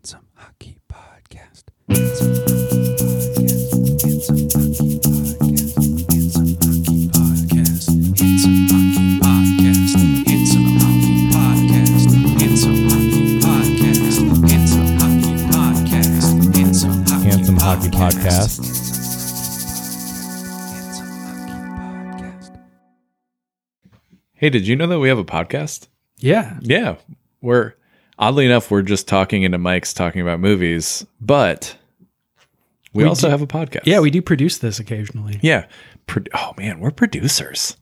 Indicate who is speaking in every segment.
Speaker 1: Handsome Hockey Podcast. Handsome Hockey Podcast. Handsome Hockey Podcast. Handsome Hockey Podcast. Handsome Hockey Podcast. Handsome Hockey Podcast. Hockey Podcast. Hockey
Speaker 2: Podcast.
Speaker 1: Hockey Podcast.
Speaker 3: Hey, did you know that we have a podcast?
Speaker 4: Yeah.
Speaker 3: Yeah. We're oddly enough, we're just talking into mics talking about movies, but we,
Speaker 4: We
Speaker 3: also
Speaker 4: do-
Speaker 3: have a podcast.
Speaker 4: Yeah, we do produce this occasionally.
Speaker 3: Yeah. Pro- oh man, we're producers.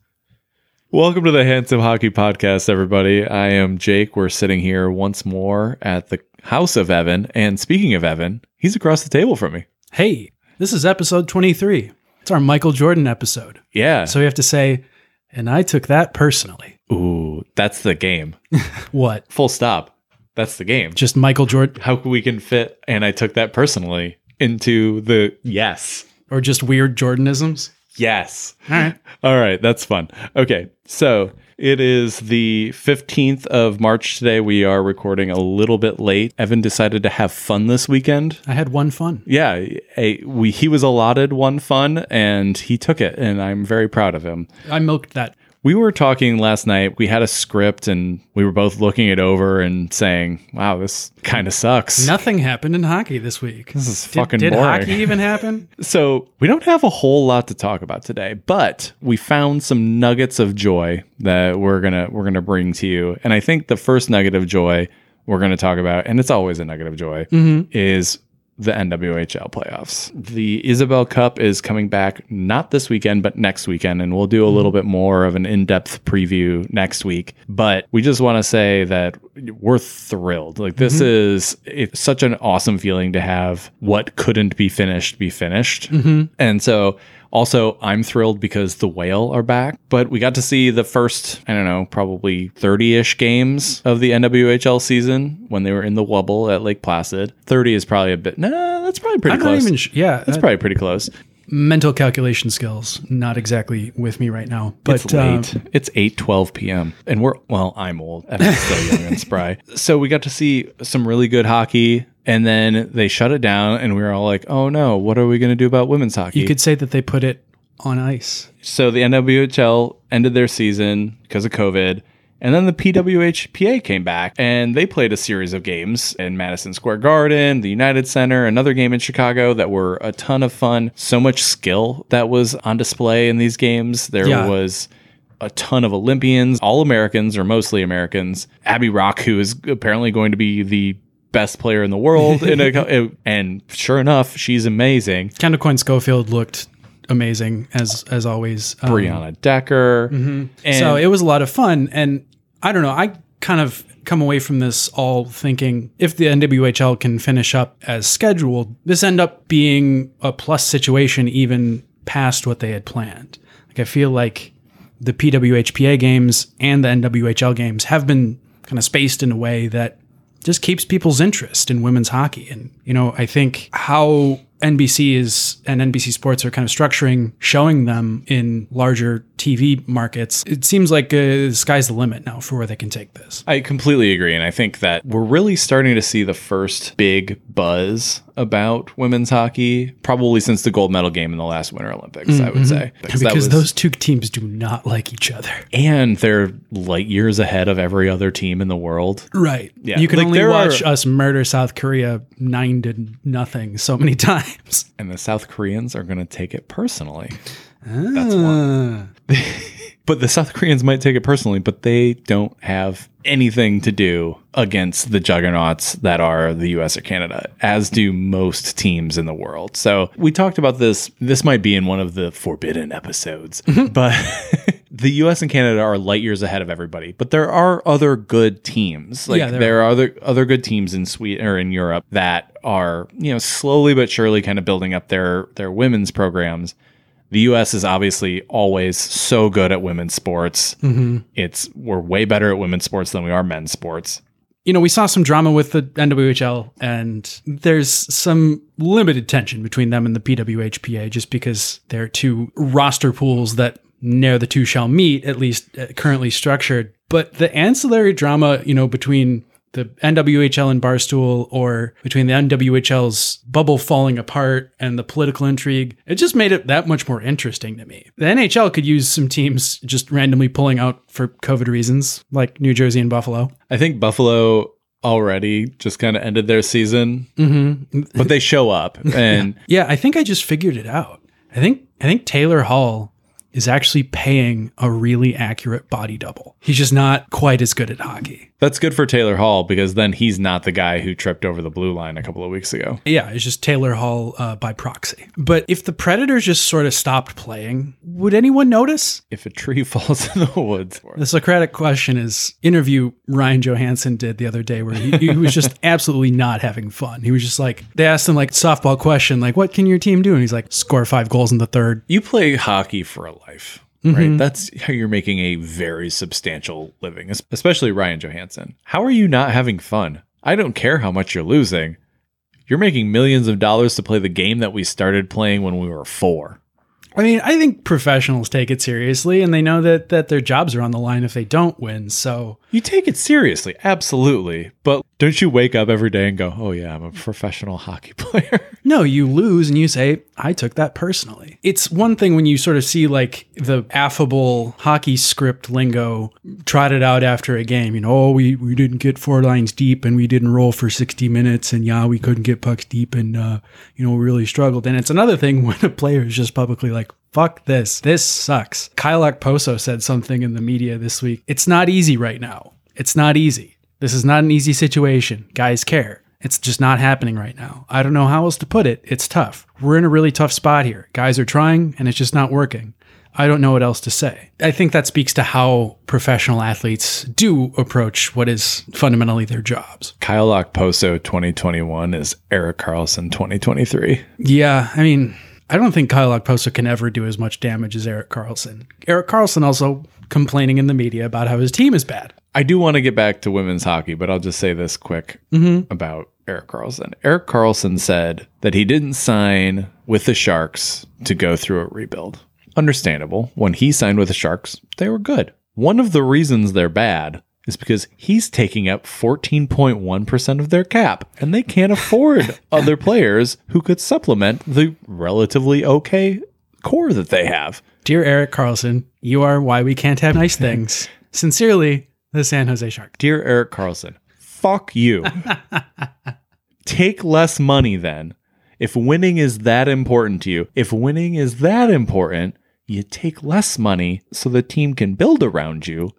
Speaker 3: Welcome to the Handsome Hockey Podcast, everybody. I am Jake. We're sitting here once more at the house of Evan. And speaking of Evan, he's across the table from me.
Speaker 4: Hey, this is episode 23. It's our Michael Jordan episode.
Speaker 3: Yeah.
Speaker 4: So we have to say, and I took that personally.
Speaker 3: Ooh, that's the game.
Speaker 4: What?
Speaker 3: Full stop. That's the game.
Speaker 4: Just Michael Jordan
Speaker 3: How can we can fit, and I took that personally into the yes.
Speaker 4: or just weird Jordanisms?
Speaker 3: Yes.
Speaker 4: All right.
Speaker 3: All right, that's fun. Okay, so it is the 15th of March today. We are recording a little bit late. Evan decided to have fun this weekend.
Speaker 4: I had one fun.
Speaker 3: Yeah, a, we he was allotted one fun and he took it, and I'm very proud of him.
Speaker 4: I milked that.
Speaker 3: We were talking last night. We had a script and we were both looking it over and saying, "Wow, this kind of sucks."
Speaker 4: Nothing happened in hockey this week.
Speaker 3: This is
Speaker 4: Did,
Speaker 3: fucking
Speaker 4: did
Speaker 3: boring.
Speaker 4: hockey even happen?
Speaker 3: So we don't have a whole lot to talk about today, but we found some nuggets of joy that we're gonna we're gonna bring to you. And I think the first nugget of joy we're gonna talk about, and it's always a nugget of joy, mm-hmm. is the NWHL playoffs. The Isobel Cup is coming back not this weekend, but next weekend, and we'll do a mm-hmm. little bit more of an in-depth preview next week. But we just want to say that we're thrilled. Like this mm-hmm. is it's such an awesome feeling to have what couldn't be finished be finished. Mm-hmm. And so also I'm thrilled because the whale are back, but we got to see the first, I don't know, probably 30-ish games of the NWHL season when they were in the Wubble at Lake Placid. 30 is probably a bit nah, that's probably pretty
Speaker 4: I'm
Speaker 3: close.
Speaker 4: Sh- yeah,
Speaker 3: that's
Speaker 4: uh,
Speaker 3: probably pretty close.
Speaker 4: Mental calculation skills not exactly with me right now. But
Speaker 3: it's late. Um, it's 8 12 p.m. And we're well, I'm old. Evan's still young and spry. So we got to see some really good hockey. And then they shut it down, and we were all like, oh no, what are we going to do about women's hockey?
Speaker 4: you could say that they put it on ice.
Speaker 3: so the NWHL ended their season because of COVID. And then the PWHPA came back and they played a series of games in Madison Square Garden, the United Center, another game in Chicago that were a ton of fun. So much skill that was on display in these games. There
Speaker 4: Yeah.
Speaker 3: was a ton of Olympians, all Americans or mostly Americans. Abby Roque, who is apparently going to be the best player in the world, in a, and sure enough, she's amazing.
Speaker 4: Kendall Coyne Schofield looked amazing as as always. Um,
Speaker 3: Brianna Decker, and
Speaker 4: so it was a lot of fun, and I don't know. I kind of come away from this all thinking if the NWHL can finish up as scheduled, this end up being a plus situation even past what they had planned. Like I feel like the PWHPA games and the NWHL games have been kind of spaced in a way that just keeps people's interest in women's hockey. And, you know, I think how NBC is and NBC Sports are kind of structuring showing them in larger TV markets, it seems like uh, the sky's the limit now for where they can take this.
Speaker 3: I completely agree. And I think that we're really starting to see the first big buzz about women's hockey, probably since the gold medal game in the last Winter Olympics, I would say. that
Speaker 4: Because
Speaker 3: was-
Speaker 4: those two teams do not like each other.
Speaker 3: and they're light years ahead of every other team in the world.
Speaker 4: Right.
Speaker 3: Yeah.
Speaker 4: You can
Speaker 3: Like,
Speaker 4: only watch
Speaker 3: are-
Speaker 4: us murder South Korea nine to nothing so many times.
Speaker 3: And the South Koreans are going to take it personally.
Speaker 4: Uh,
Speaker 3: But the South Koreans might take it personally, but they don't have anything to do against the juggernauts that are the US or Canada, as do most teams in the world. So we talked about this. This might be in one of the forbidden episodes, but the US and Canada are light years ahead of everybody. But there are other good teams. Like
Speaker 4: Yeah, there
Speaker 3: there are other other good teams in Sweden or in Europe that are, you know, slowly but surely kind of building up their their women's programs the US is obviously always so good at women's sports. It's we're way better at women's sports than we are men's sports.
Speaker 4: you know, we saw some drama with the NWHL, and there's some limited tension between them and the PWHPA just because they're two roster pools that ne'er the two shall meet, at least uh, currently structured. But the ancillary drama, you know, between the NWHL and Barstool or between the NWHL's bubble falling apart and the political intrigue. It just made it that much more interesting to me. The NHL could use some teams just randomly pulling out for COVID reasons, like New Jersey and Buffalo.
Speaker 3: I think Buffalo already just kind of ended their season,
Speaker 4: Mm-hmm.
Speaker 3: but they show up and
Speaker 4: Yeah, I think I just figured it out. I think I think Taylor Hall is actually paying a really accurate body double. He's just not quite as good at hockey.
Speaker 3: That's good for Taylor Hall because then he's not the guy who tripped over the blue line a couple of weeks ago.
Speaker 4: Yeah, it's just Taylor Hall uh, by proxy. But if the Predators just sort of stopped playing, would anyone notice?
Speaker 3: If a tree falls in the woods,
Speaker 4: The Socratic question is interview Ryan Johansen did the other day where he, he was just absolutely not having fun. He was just like they asked him like softball question like what can your team do and he's like score five goals in the third.
Speaker 3: you play hockey for a life. Right. Mm-hmm. That's how you're making a very substantial living, especially Ryan Johansen. How are you not having fun? I don't care how much you're losing. You're making millions of dollars to play the game that we started playing when we were four.
Speaker 4: I mean, I think professionals take it seriously and they know that that their jobs are on the line if they don't win. So
Speaker 3: You take it seriously, absolutely. But don't you wake up every day and go, oh, yeah, I'm a professional hockey player?
Speaker 4: No, you lose and you say, I took that personally. It's one thing when you sort of see like the affable hockey script lingo trotted out after a game. You know, oh, we, we didn't get four lines deep and we didn't roll for 60 minutes and yeah, we couldn't get pucks deep and, uh, you know, really struggled. And it's another thing when a player is just publicly like, fuck this. This sucks. Kyle Poso said something in the media this week. It's not easy right now. It's not easy. This is not an easy situation. Guys care. It's just not happening right now. I don't know how else to put it. It's tough. We're in a really tough spot here. Guys are trying and it's just not working. I don't know what else to say. I think that speaks to how professional athletes do approach what is fundamentally their jobs.
Speaker 3: Kyle Poso 2021 is Erik Karlsson 2023.
Speaker 4: Yeah, I mean, I don't think Kyle Okposo can ever do as much damage as Erik Karlsson. Erik Karlsson also complaining in the media about how his team is bad.
Speaker 3: I do want to get back to women's hockey, but I'll just say this quick mm-hmm. about Erik Karlsson. Erik Karlsson said that he didn't sign with the Sharks to go through a rebuild. Understandable. When he signed with the Sharks, they were good. One of the reasons they're bad is because he's taking up 14.1% of their cap, and they can't afford other players who could supplement the relatively okay core that they have.
Speaker 4: Dear Erik Karlsson, you are why we can't have nice things. Sincerely, the San Jose Shark.
Speaker 3: Dear Erik Karlsson, fuck you. Take less money then. If winning is that important to you, if winning is that important, you take less money so the team can build around you,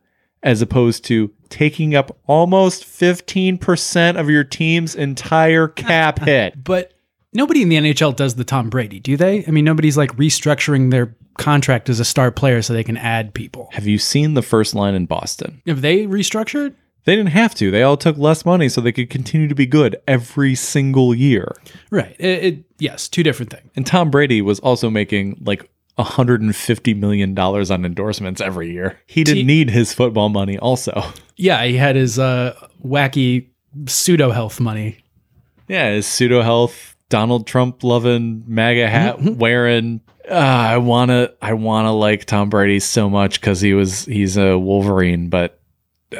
Speaker 3: as opposed to taking up almost 15% of your team's entire cap hit.
Speaker 4: But nobody in the NHL does the Tom Brady, do they? I mean, nobody's like restructuring their contract as a star player so they can add people.
Speaker 3: Have you seen the first line in Boston?
Speaker 4: Have they restructured?
Speaker 3: They didn't have to. They all took less money so they could continue to be good every single year.
Speaker 4: Right. It, it, yes, two different things.
Speaker 3: And Tom Brady was also making like $150 million on endorsements every year. He didn't
Speaker 4: T-
Speaker 3: need his football money, also.
Speaker 4: Yeah, he had his uh, wacky pseudo health money.
Speaker 3: Yeah, his pseudo health, Donald Trump loving, MAGA hat wearing. Uh, I wanna, I wanna like Tom Brady so much because he was, he's a Wolverine, but oh,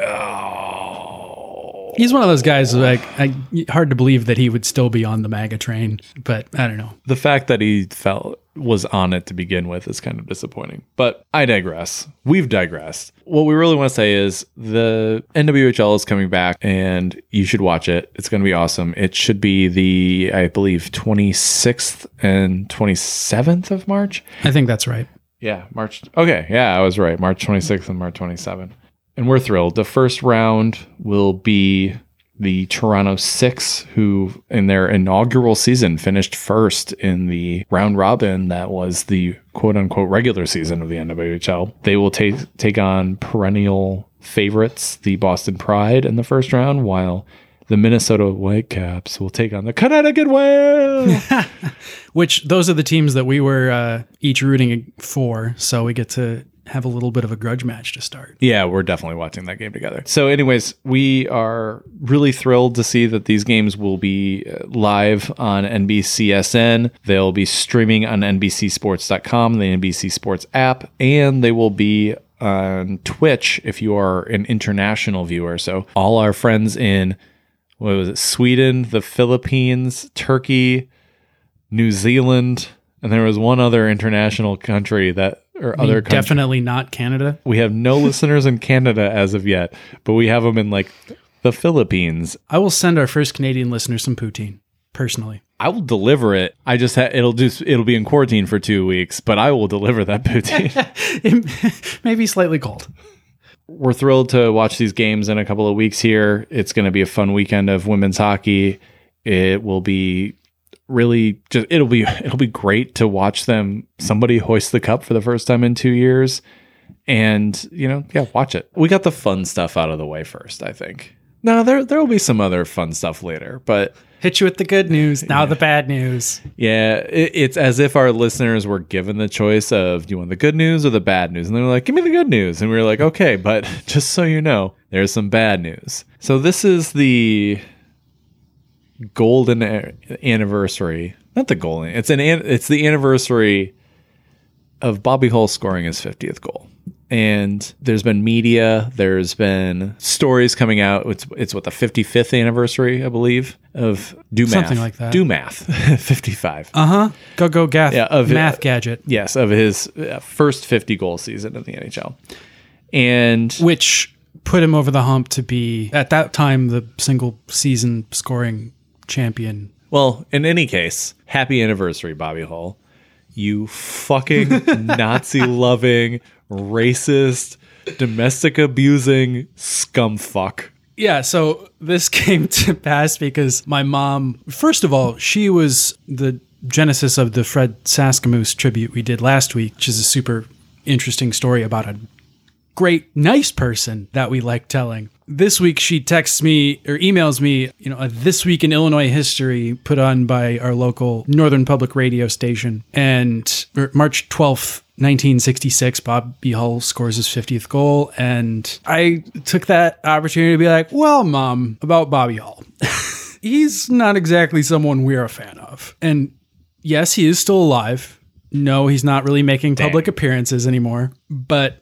Speaker 4: He's one of those guys like I, hard to believe that he would still be on the MAGA train, but I don't know.
Speaker 3: the fact that he felt was on it to begin with is kind of disappointing. But I digress. We've digressed. What we really want to say is the NWHL is coming back and you should watch it. It's going to be awesome. It should be the, I believe, 26th and 27th of March.
Speaker 4: I think that's right.
Speaker 3: Yeah, March. Okay, yeah, I was right. March 26th and March 27th. And we're thrilled. The first round will be the Toronto Six, who in their inaugural season finished first in the round robin that was the quote unquote regular season of the NWHL. They will take take on perennial favorites, the Boston Pride, in the first round, while the Minnesota Whitecaps will take on the Connecticut Whale.
Speaker 4: Which those are the teams that we were uh, each rooting for, so we get to have a little bit of a grudge match to start.
Speaker 3: Yeah, we're definitely watching that game together. So, anyways, we are really thrilled to see that these games will be uh, live on NBCSN. They'll be streaming on NBCSports.com, the NBC Sports app, and they will be on Twitch if you are an international viewer. So all our friends in what was it, Sweden, the Philippines, Turkey, New Zealand, and there was one other international country that or other country.
Speaker 4: Definitely not Canada.
Speaker 3: We have no listeners in Canada as of yet, but we have them in like the Philippines.
Speaker 4: I will send our first Canadian listener some poutine personally.
Speaker 3: I will deliver it. I just ha- it'll just it'll be in quarantine for two weeks, but I will deliver that poutine.
Speaker 4: It may be slightly cold.
Speaker 3: We're thrilled to watch these games in a couple of weeks here. It's going to be a fun weekend of women's hockey. It will be really just it'll be it'll be great to watch them somebody hoist the cup for the first time in 2 years and you know, yeah, watch it. We got the fun stuff out of the way first, I think. No, there there will be some other fun stuff later, but
Speaker 4: Hit you with the good news. Now the bad news.
Speaker 3: Yeah, it, it's as if our listeners were given the choice of do you want the good news or the bad news? And they were like, give me the good news. And we were like, okay, but just so you know, there's some bad news. So this is the golden anniversary. Not the golden. It's an it's the anniversary of Bobby Hull scoring his 50th goal. And there's been media, there's been stories coming out. It's it's what the 55th anniversary, I believe, of do math.
Speaker 4: Something like that.
Speaker 3: Do math. 55.
Speaker 4: Uh huh. Go go gath.
Speaker 3: Yeah, of-
Speaker 4: math gadget,
Speaker 3: yes, of his uh, first 50 goal season in the NHL. And
Speaker 4: which put him over the hump to be at that time the single season scoring champion.
Speaker 3: Well, in any case, happy anniversary, Bobby Hull. You fucking Nazi loving, racist, domestic abusing scumfuck.
Speaker 4: Yeah, so this came to pass because my mom, first of all, she was the genesis of the Fred Sasakamoose tribute we did last week, which is a super interesting story about a great, nice person that we like telling. This week, she texts me or emails me, you know, a This Week in Illinois History put on by our local Northern Public Radio station. And er, March 12th, 1966, Bobby Hull scores his 50th goal. And I took that opportunity to be like, well, mom, about Bobby Hull. He's not exactly someone we're a fan of. And yes, he is still alive. No, he's not really making public appearances anymore. But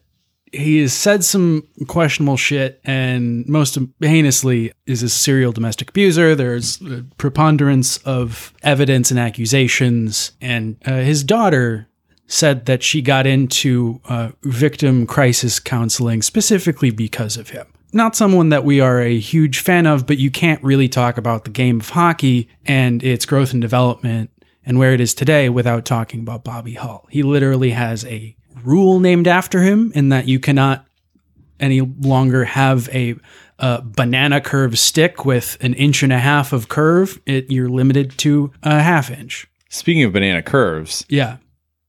Speaker 4: he has said some questionable shit and most heinously is a serial domestic abuser. There's a preponderance of evidence and accusations. And uh, his daughter said that she got into uh, victim crisis counseling specifically because of him. Not someone that we are a huge fan of but you can't really talk about the game of hockey and its growth and development and where it is today without talking about Bobby Hull. He literally has a rule named after him in that you cannot any longer have a, uh banana curve stick with an inch and a half of curve. It, you're limited to a half inch.
Speaker 3: Speaking of banana curves,
Speaker 4: Yeah.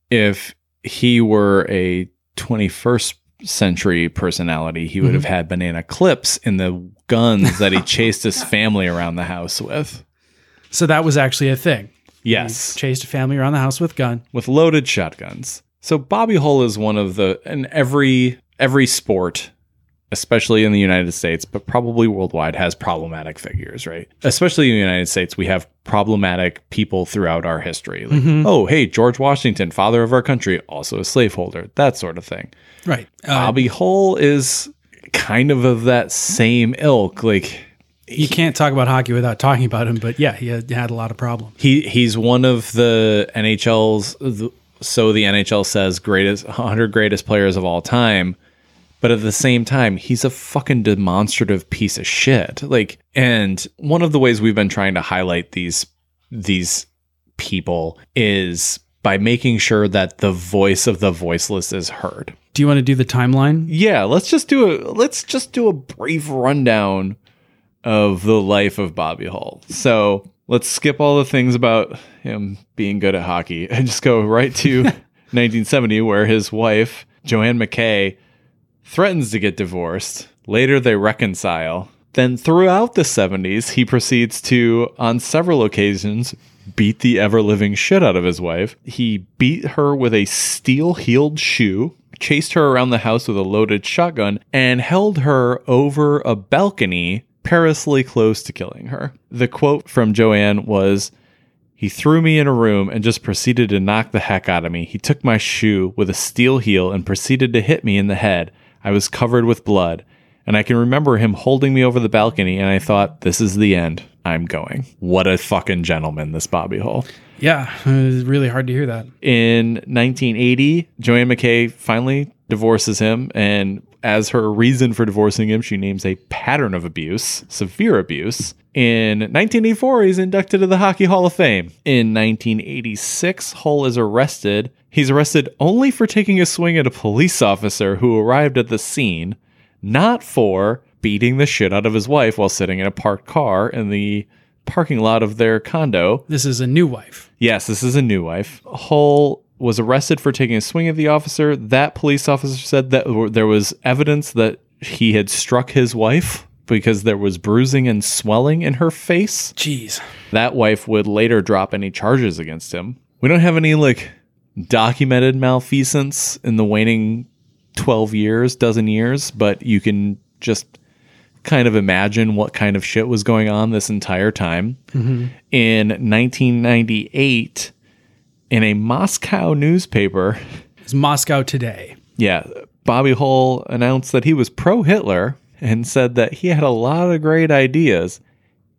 Speaker 3: if he were a 21st century personality, he would have had banana clips in the guns that he chased his family around the house with.
Speaker 4: So that was actually a thing.
Speaker 3: Yes.
Speaker 4: Chased a family around the house with gun.
Speaker 3: with loaded shotguns. So Bobby Hull is one of the in every every sport, especially in the United States, but probably worldwide, has problematic figures, right? Especially in the United States, we have problematic people throughout our history. Like, oh, hey, George Washington, father of our country, also a slaveholder, that sort of thing.
Speaker 4: Right. Uh,
Speaker 3: Bobby Hull is kind of of that same ilk. Like
Speaker 4: you can't talk about hockey without talking about him, but yeah, he had, had a lot of problems.
Speaker 3: he he's one of the NHL's the- so the NHL says greatest 100 greatest players of all time but at the same time he's a fucking demonstrative piece of shit like and one of the ways we've been trying to highlight these these people is by making sure that the voice of the voiceless is heard
Speaker 4: Do you want to do the timeline?
Speaker 3: yeah let's just do a let's just do a brief rundown of the life of Bobby Hull. So let's skip all the things about him being good at hockey and just go right to 1970, where his wife, Joanne McKay, threatens to get divorced. Later, they reconcile. Then, throughout the 70s, he proceeds to, on several occasions, beat the ever living shit out of his wife. He beat her with a steel heeled shoe, chased her around the house with a loaded shotgun, and held her over a balcony perilously close to killing her. The quote from Joanne was, he threw me in a room and just proceeded to knock the heck out of me. He took my shoe with a steel heel and proceeded to hit me in the head. I was covered with blood. And I can remember him holding me over the balcony, and I thought, this is the end. I'm going. What a fucking gentleman, this Bobby Hull.
Speaker 4: Yeah, it was really hard to hear that.
Speaker 3: In 1980, Joanne McKay finally divorces him, and as her reason for divorcing him, she names a pattern of abuse, severe abuse. In 1984, he's inducted to the Hockey Hall of Fame. In 1986, Hull is arrested. He's arrested only for taking a swing at a police officer who arrived at the scene, not for beating the shit out of his wife while sitting in a parked car in the parking lot of their condo.
Speaker 4: This is a new wife.
Speaker 3: Yes, this is a new wife. Hull was arrested for taking a swing at the officer. That police officer said that there was evidence that he had struck his wife because there was bruising and swelling in her face.
Speaker 4: Jeez.
Speaker 3: That wife would later drop any charges against him. We don't have any like documented malfeasance in the waning 12 years, dozen years, but you can just kind of imagine what kind of shit was going on this entire time. Mm-hmm. In 1998, in a Moscow newspaper,
Speaker 4: It's Moscow today.
Speaker 3: yeah, Bobby Hull announced that he was pro Hitler and said that he had a lot of great ideas.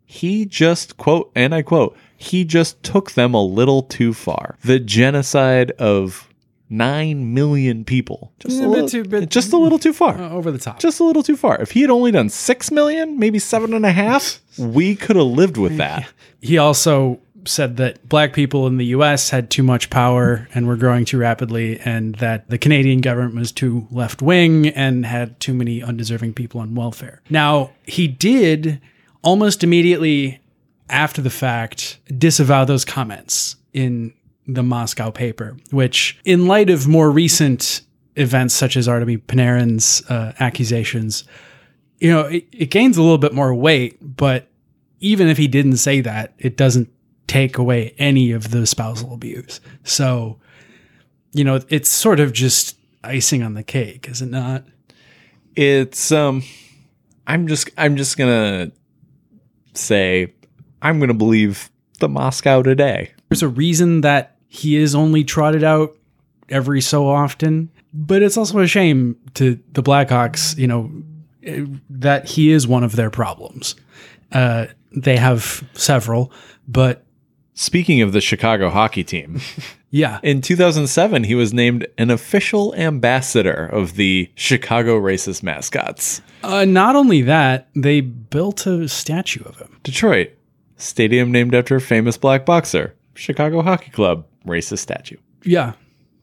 Speaker 3: He just, quote, and I quote, he just took them a little too far. The genocide of 9 million people. Just, a,
Speaker 4: a bit
Speaker 3: little,
Speaker 4: too- bit-
Speaker 3: just a little too far.
Speaker 4: Uh, over the top.
Speaker 3: just a little too far. If he had only done 6 million, maybe seven and a half, we could have lived with that.
Speaker 4: he also said that black people in the US had too much power and were growing too rapidly, and that the Canadian government was too left wing and had too many undeserving people on welfare. Now, he did almost immediately after the fact disavow those comments in the Moscow paper, which, in light of more recent events such as Artemi Panarin's uh, accusations, you know, it, it gains a little bit more weight, but even if he didn't say that, it doesn't take away any of the spousal abuse. So, you know, it's sort of just icing on the cake, is it not?
Speaker 3: it's um i'm just i'm just gonna say i'm gonna believe the moscow today
Speaker 4: There's a reason that he is only trotted out every so often, but it's also a shame to the Blackhawks, you know, that he is one of their problems. Uh, they have several, but
Speaker 3: speaking of the chicago hockey team
Speaker 4: yeah,
Speaker 3: in 2007 he was named an official ambassador of the chicago racist mascots
Speaker 4: uh, not only that, they built a statue of him.
Speaker 3: detroit stadium named after a famous black boxer chicago hockey club racist statue
Speaker 4: Yeah,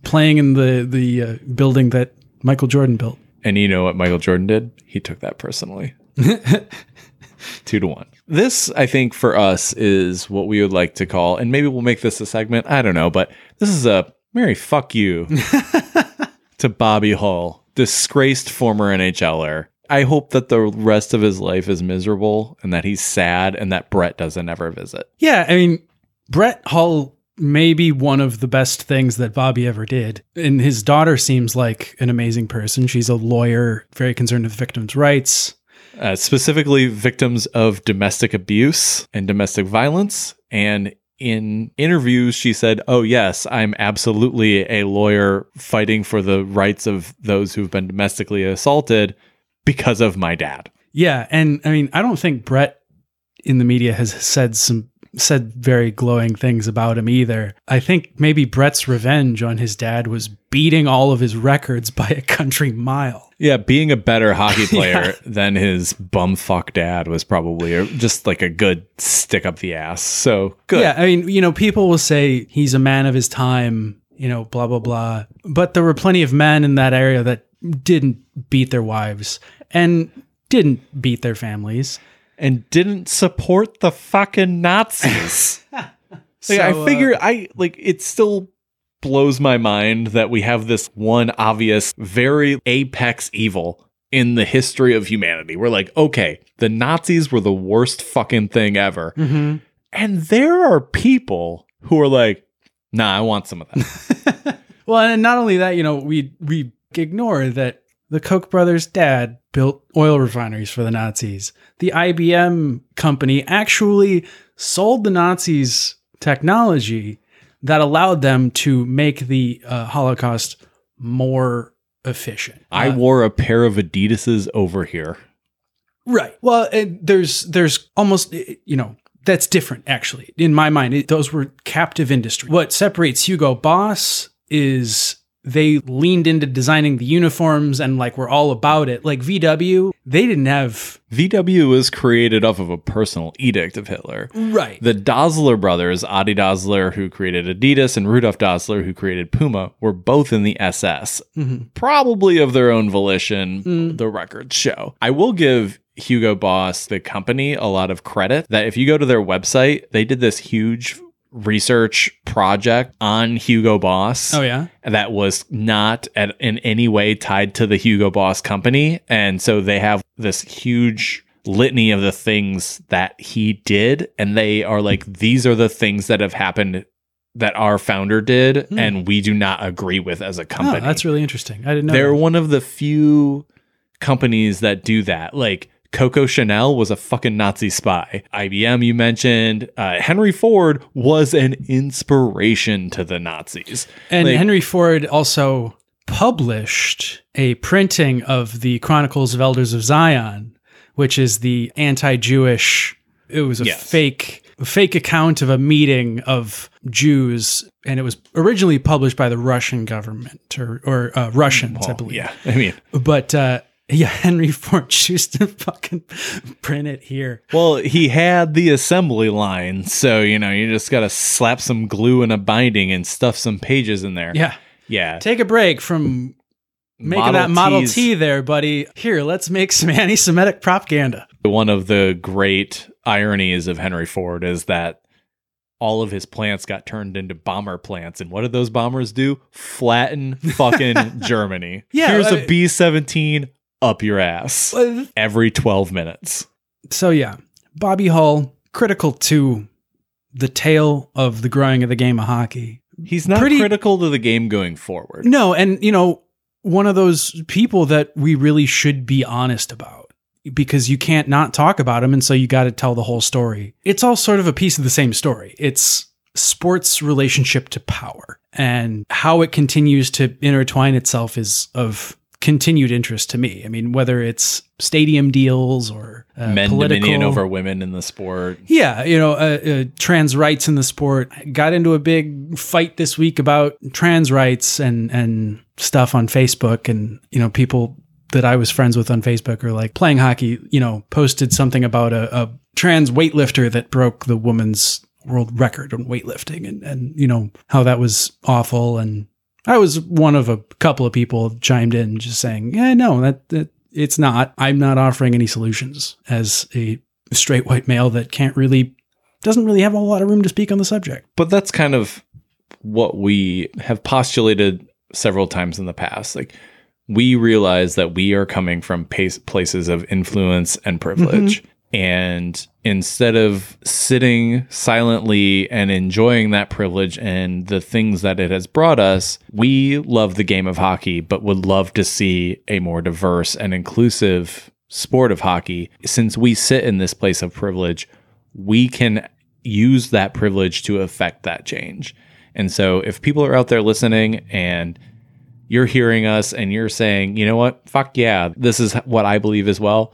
Speaker 4: playing in the the uh, building that Michael Jordan built.
Speaker 3: And you know what Michael Jordan did? He took that personally. Two to one. This, I think, for us is what we would like to call, and maybe we'll make this a segment. I don't know, but this is a Mary fuck you to Bobby Hull, disgraced former NHLer. I hope that the rest of his life is miserable and that he's sad and that Brett doesn't ever visit.
Speaker 4: Yeah, I mean, Brett Hull may be one of the best things that Bobby ever did. And his daughter seems like an amazing person. She's a lawyer, very concerned with victims' rights.
Speaker 3: Uh, specifically victims of domestic abuse and domestic violence. And in interviews, she said, Oh, yes, I'm absolutely a lawyer fighting for the rights of those who've been domestically assaulted because of my dad.
Speaker 4: Yeah, and I mean, I don't think Brett in the media has said some said very glowing things about him either. I think maybe Brett's revenge on his dad was beating all of his records by a country mile.
Speaker 3: Yeah, being a better hockey player than his bumfuck dad was probably just like a good stick up the ass. So good.
Speaker 4: Yeah, I mean, you know, people will say he's a man of his time, you know, blah blah blah. But there were plenty of men in that area that didn't beat their wives and didn't beat their families.
Speaker 3: And didn't support the fucking Nazis. like I
Speaker 4: So, uh,
Speaker 3: figure I like it still blows my mind that we have this one obvious very apex evil in the history of humanity. We're like, okay, the Nazis were the worst fucking thing ever.
Speaker 4: mhm.
Speaker 3: And there are people who are like, nah, I want some of that.
Speaker 4: Well, and not only that, you know, we we ignore that the Koch brothers' dad built oil refineries for the Nazis. The IBM company actually sold the Nazis technology that allowed them to make the uh, Holocaust more efficient.
Speaker 3: I
Speaker 4: Uh,
Speaker 3: wore a pair of Adidas's over here.
Speaker 4: Right. Well, and there's there's almost eh, you know that's different actually in my mind. It, those were captive industry. What separates Hugo Boss is they leaned into designing the uniforms and like we're all about it. Like VW, they didn't have
Speaker 3: VW was created off of a personal edict of Hitler.
Speaker 4: right.
Speaker 3: The Dassler brothers, Adi Dassler, who created Adidas, and Rudolf Dassler, who created Puma, were both in the SS,
Speaker 4: Mhm.
Speaker 3: probably of their own volition,
Speaker 4: Mm.
Speaker 3: the records show. I will give Hugo Boss, the company, a lot of credit that if you go to their website, they did this huge research project on Hugo Boss
Speaker 4: Oh yeah.
Speaker 3: that was not at, in any way tied to the Hugo Boss company. And so they have this huge litany of the things that he did. And they are like, these are the things that have happened that our founder did.
Speaker 4: Hmm.
Speaker 3: And we do not agree with as a
Speaker 4: Oh,
Speaker 3: company.
Speaker 4: that's really interesting. I didn't know.
Speaker 3: They're
Speaker 4: that.
Speaker 3: one of the few companies that do that. Like, Coco Chanel was a fucking Nazi spy. IBM, you mentioned. Uh, Henry Ford was an inspiration to the Nazis.
Speaker 4: And
Speaker 3: Like-
Speaker 4: Henry Ford also published a printing of the Chronicles of Elders of Zion, which is the anti-Jewish. It was a
Speaker 3: Yes.
Speaker 4: fake a fake account of a meeting of Jews, and it was originally published by the Russian government or or uh, Russians, I believe.
Speaker 3: Yeah, I mean,
Speaker 4: But uh, yeah, Henry Ford choose to fucking print it here.
Speaker 3: well, he had the assembly line, so you know, you just gotta slap some glue and a binding and stuff some pages in there.
Speaker 4: Yeah,
Speaker 3: yeah.
Speaker 4: take a break from making
Speaker 3: Model
Speaker 4: that Model T there, buddy. Here, let's make some anti-Semitic propaganda.
Speaker 3: One of the great ironies of Henry Ford is that all of his plants got turned into bomber plants, and what did those bombers do? Flatten fucking Germany.
Speaker 4: Yeah,
Speaker 3: here's
Speaker 4: uh,
Speaker 3: a B seventeen up your ass
Speaker 4: Uh,
Speaker 3: every twelve minutes.
Speaker 4: So yeah, Bobby Hull critical to the tale of the growing of the game of hockey.
Speaker 3: He's not
Speaker 4: Pretty-
Speaker 3: critical to the game going forward.
Speaker 4: No, and you know, one of those people that we really should be honest about because you can't not talk about him and so you got to tell the whole story. It's all sort of a piece of the same story. It's sports relationship to power and how it continues to intertwine itself is of continued interest to me. I mean, whether it's stadium deals or uh,
Speaker 3: Men
Speaker 4: political
Speaker 3: dominion over women in the sport.
Speaker 4: Yeah, you know, uh, uh, trans rights in the sport. Got into a big fight this week about trans rights and and stuff on Facebook, and you know, people that I was friends with on Facebook are like playing hockey. You know, posted something about a, a trans weightlifter that broke the woman's world record on weightlifting, and and you know how that was awful. And I was one of a couple of people chimed in just saying, yeah, no, that that it's not. I'm not offering any solutions as a straight white male that can't really doesn't really have a lot of room to speak on the subject.
Speaker 3: But that's kind of what we have postulated several times in the past. Like we realize that we are coming from pace, places of influence and privilege. Mm-hmm. And instead of sitting silently and enjoying that privilege and the things that it has brought us, we love the game of hockey, but would love to see a more diverse and inclusive sport of hockey. Since we sit in this place of privilege, we can use that privilege to affect that change. And so if people are out there listening and you're hearing us and you're saying, you know what, fuck yeah, this is what I believe as well,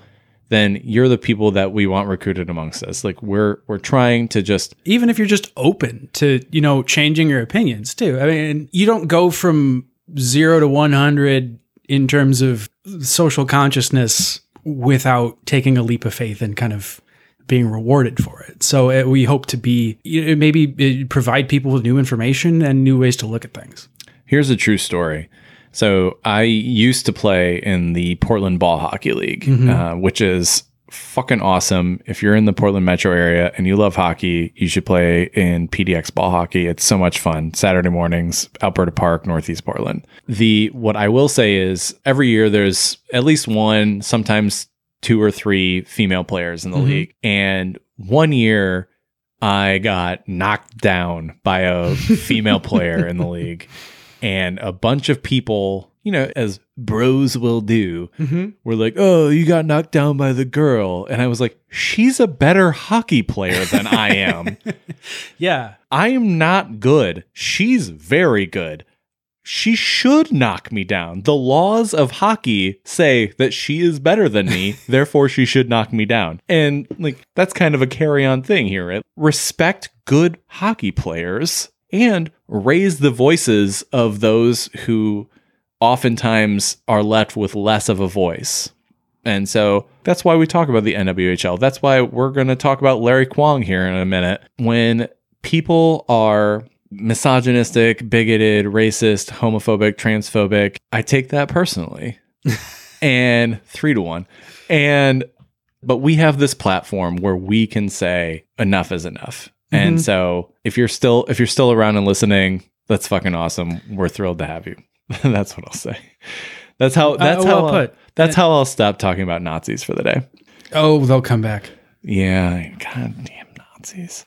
Speaker 3: then you're the people that we want recruited amongst us. Like we're we're trying to just
Speaker 4: Even if you're just open to, you know, changing your opinions too. I mean, you don't go from 0 to 100 in terms of social consciousness without taking a leap of faith and kind of being rewarded for it. So uh, we hope to be you know, maybe uh, provide people with new information and new ways to look at things.
Speaker 3: Here's a true story. So I used to play in the Portland Ball Hockey League, uh, which is fucking awesome. If you're in the Portland metro area and you love hockey, you should play in PDX Ball Hockey. It's so much fun. Saturday mornings, Alberta Park, Northeast Portland. The what I will say is every year there's at least one, sometimes two or three female players in the
Speaker 4: Mhm.
Speaker 3: league. And one year I got knocked down by a female player in the league and a bunch of people, you know, as bros will do,
Speaker 4: Mm-hmm.
Speaker 3: were like, "Oh, you got knocked down by the girl," and I was like, "She's a better hockey player than I am.
Speaker 4: Yeah.
Speaker 3: I am not good. She's very good. she should knock me down. The laws of hockey say that she is better than me, therefore she should knock me down. And like that's kind of a carry-on thing here, right? Respect good hockey players and raise the voices of those who oftentimes are left with less of a voice. And so that's why we talk about the NWHL. That's why we're going to talk about Larry Kwong here in a minute. When people are misogynistic, bigoted, racist, homophobic, transphobic, I take that personally. and three to one. And, but we have this platform where we can say enough is enough. And so if you're still, if you're still around and listening, that's fucking awesome. We're thrilled to have you. that's what I'll say. That's how, that's
Speaker 4: Uh,
Speaker 3: how,
Speaker 4: well
Speaker 3: I'll-
Speaker 4: put.
Speaker 3: that's how I'll stop talking about Nazis for the day.
Speaker 4: Oh, they'll come back.
Speaker 3: Yeah, goddamn Nazis.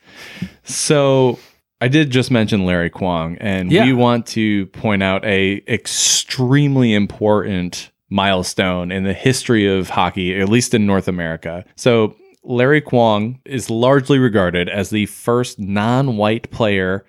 Speaker 3: So I did just mention Larry Kwong, and
Speaker 4: Yeah.
Speaker 3: we want to point out a extremely important milestone in the history of hockey, at least in North America. So Larry Kwong is largely regarded as the first non-white player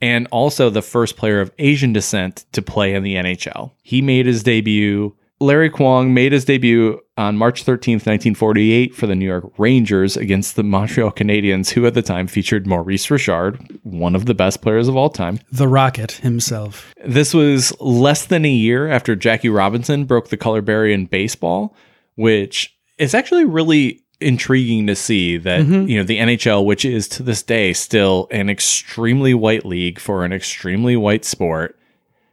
Speaker 3: and also the first player of Asian descent to play in the NHL. He made his debut. Larry Kwong made his debut on March 13th, 1948, for the New York Rangers against the Montreal Canadiens, who at the time featured Maurice Richard, one of the best players of all time.
Speaker 4: The Rocket himself.
Speaker 3: This was less than a year after Jackie Robinson broke the color barrier in baseball, which is actually really intriguing to see that you know the NHL, which is to this day still an extremely white league for an extremely white sport,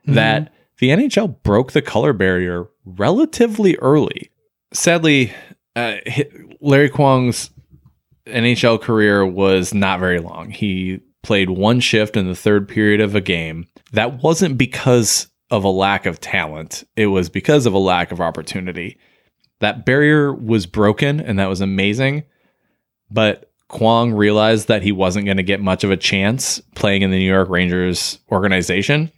Speaker 3: that the NHL broke the color barrier relatively early. Sadly, uh, Larry Kwong's NHL career was not very long. He played one shift in the third period of a game. That wasn't because of a lack of talent, it was because of a lack of opportunity. That barrier was broken, and that was amazing. But Kwong realized that he wasn't going to get much of a chance playing in the New York Rangers organization.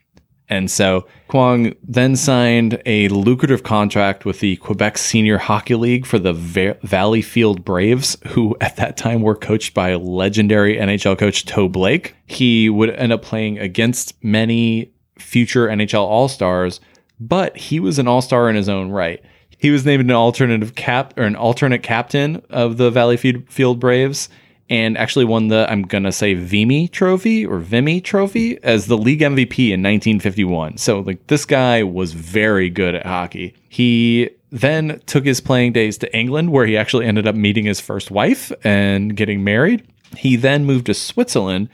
Speaker 3: And so Kwong then signed a lucrative contract with the Quebec Senior Hockey League for the Va- Valleyfield Braves, who at that time were coached by legendary NHL coach Toe Blake. He would end up playing against many future NHL All Stars, but he was an All Star in his own right. He was named an alternative cap or an alternate captain of the Valleyfield Braves and actually won the I'm gonna say Vimy Trophy or Vimy Trophy as the league MVP in 1951. So like this guy was very good at hockey. He then took his playing days to England where he actually ended up meeting his first wife and getting married. He then moved to Switzerland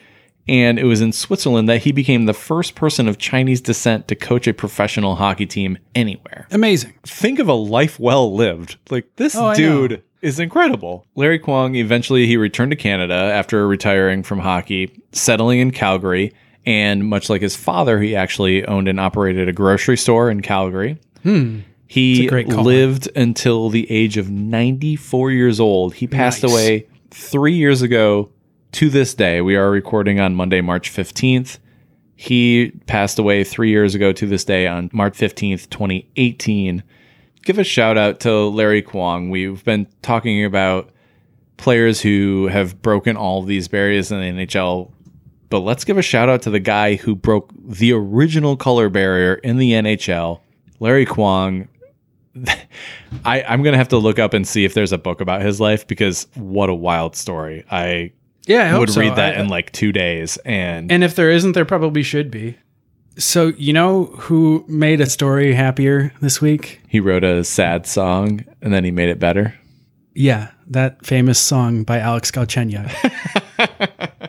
Speaker 3: and it was in Switzerland that he became the first person of Chinese descent to coach a professional hockey team anywhere
Speaker 4: Amazing.
Speaker 3: think of a life well lived. Like this
Speaker 4: Oh,
Speaker 3: dude is incredible. Larry Kwong eventually he returned to Canada after retiring from hockey, settling in Calgary, and much like his father, he actually owned and operated a grocery store in Calgary. Hmm.
Speaker 4: He great calling.
Speaker 3: lived until the age of 94 years old. He passed
Speaker 4: Nice.
Speaker 3: away 3 years ago to this day. We are recording on Monday, March 15th. He passed away 3 years ago to this day on March 15th, 2018 give a shout out to Larry Kwong. We've been talking about players who have broken all these barriers in the NHL, but let's give a shout out to the guy who broke the original color barrier in the NHL, Larry Kwong. I, I'm gonna have to look up and see if there's a book about his life because what a wild story. I
Speaker 4: Yeah, I hope
Speaker 3: would
Speaker 4: so.
Speaker 3: read that
Speaker 4: I-
Speaker 3: in like two days, and
Speaker 4: And if there isn't, there probably should be. So, you know who made a story happier this week?
Speaker 3: he wrote a sad song and then he made it better.
Speaker 4: Yeah, that famous song by Alex Galchenyuk.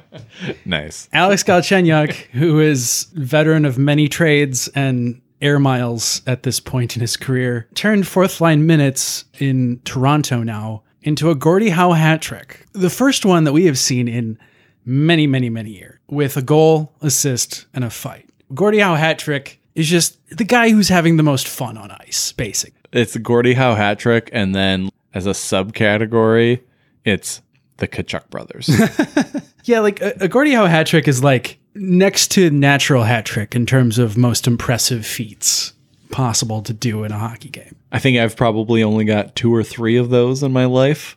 Speaker 3: Nice.
Speaker 4: Alex Galchenyuk, who is veteran of many trades and air miles at this point in his career, turned fourth line minutes in Toronto now into a Gordie Howe hat trick. The first one that we have seen in many, many, many years, with a goal, assist, and a fight. Gordie Howe hat trick is just the guy who's having the most fun on ice, basic.
Speaker 3: It's the Gordie Howe hat trick, and then as a subcategory, it's the Tkachuk brothers.
Speaker 4: Yeah, like a, a Gordie Howe hat trick is like next to natural hat trick in terms of most impressive feats possible to do in a hockey game.
Speaker 3: I think I've probably only got two or three of those in my life.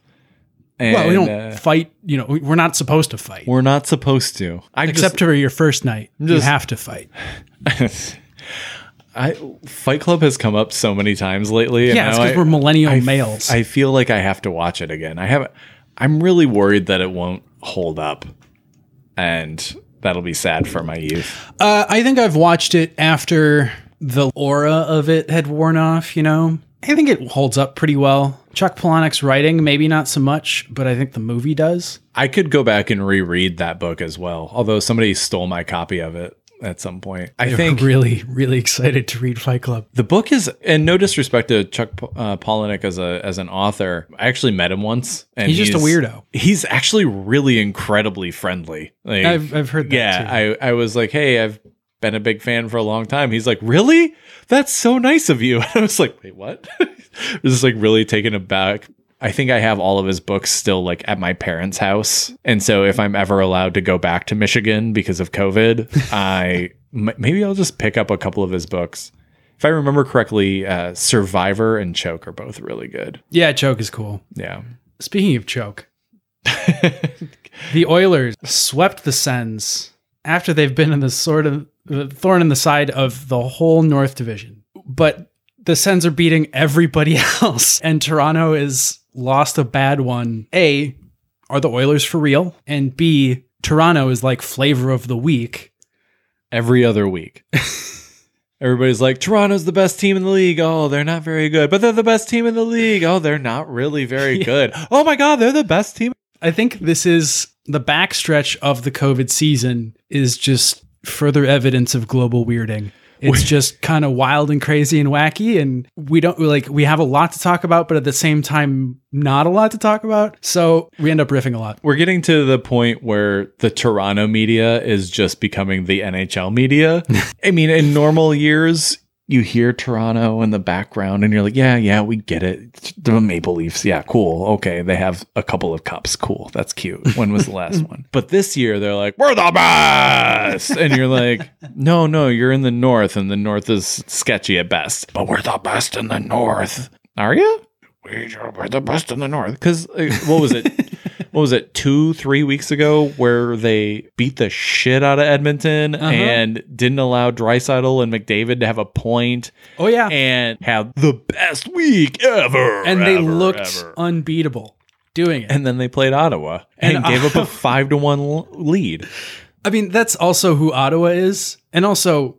Speaker 3: And
Speaker 4: well, we don't
Speaker 3: uh,
Speaker 4: fight. You know, we- we're not supposed to fight.
Speaker 3: we're not supposed to. I
Speaker 4: Except for your first night, you have to fight.
Speaker 3: I Fight Club has come up so many times lately. and
Speaker 4: Yeah, it's because we're millennial
Speaker 3: I
Speaker 4: males.
Speaker 3: I feel like I have to watch it again. I have I'm really worried that it won't hold up. And that'll be sad for my youth.
Speaker 4: Uh, I think I've watched it after the aura of it had worn off, you know? I think it holds up pretty well. Chuck Palahniuk's writing, maybe not so much, but I think the movie does.
Speaker 3: I could go back and reread that book as well, although somebody stole my copy of it at some point. I think
Speaker 4: really, really excited to read Fight Club.
Speaker 3: the book is, and no disrespect to Chuck uh, Palahniuk as a as an author, I actually met him once, and
Speaker 4: He's just a weirdo.
Speaker 3: He's actually really incredibly friendly. Like,
Speaker 4: I've, I've heard that
Speaker 3: yeah,
Speaker 4: too.
Speaker 3: I I was like, hey, I've been a big fan for a long time. He's like, really? That's so nice of you. And I was like, wait, what? I was just like really taken aback. I think I have all of his books still like at my parents' house, and so if I'm ever allowed to go back to Michigan because of COVID, I m- maybe I'll just pick up a couple of his books. If I remember correctly, uh, Survivor and Choke are both really good.
Speaker 4: yeah, Choke is cool.
Speaker 3: Yeah.
Speaker 4: Speaking of Choke, the Oilers swept the Sens after they've been in the sort of the thorn in the side of the whole North Division. But the Sens are beating everybody else, and Toronto is lost a bad one. A, are the Oilers for real? And B, Toronto is like flavor of the week.
Speaker 3: every other week. Everybody's like, Toronto's the best team in the league. Oh, they're not very good, but they're the best team in the league. Oh, they're not really very good. Oh my God, they're the best team.
Speaker 4: I think this is the backstretch of the COVID season is just further evidence of global weirding. It's just kind of wild and crazy and wacky, and we don't like we have a lot to talk about, but at the same time, not a lot to talk about. So we end up riffing a lot.
Speaker 3: We're getting to the point where the Toronto media is just becoming the NHL media. I mean, in normal years, you hear Toronto in the background and you're like, yeah, yeah, we get it. The Maple Leafs, yeah, cool. Okay, they have a couple of cups. Cool. That's cute. When was the last one? But this year they're like, we're the best. And you're like, no, no, you're in the North and the North is sketchy at best. But we're the best in the North. Are you? We- We're the best in the North. Because uh, what was it? what was it? Two, three weeks ago, where they beat the shit out of Edmonton
Speaker 4: Uh-huh.
Speaker 3: and didn't allow Draisaitl and McDavid to have a point
Speaker 4: Oh yeah,
Speaker 3: and have the best week ever.
Speaker 4: and they
Speaker 3: ever,
Speaker 4: looked
Speaker 3: ever.
Speaker 4: unbeatable doing it.
Speaker 3: And then they played Ottawa and,
Speaker 4: And
Speaker 3: gave up a five to one lead.
Speaker 4: I mean, that's also who Ottawa is, and also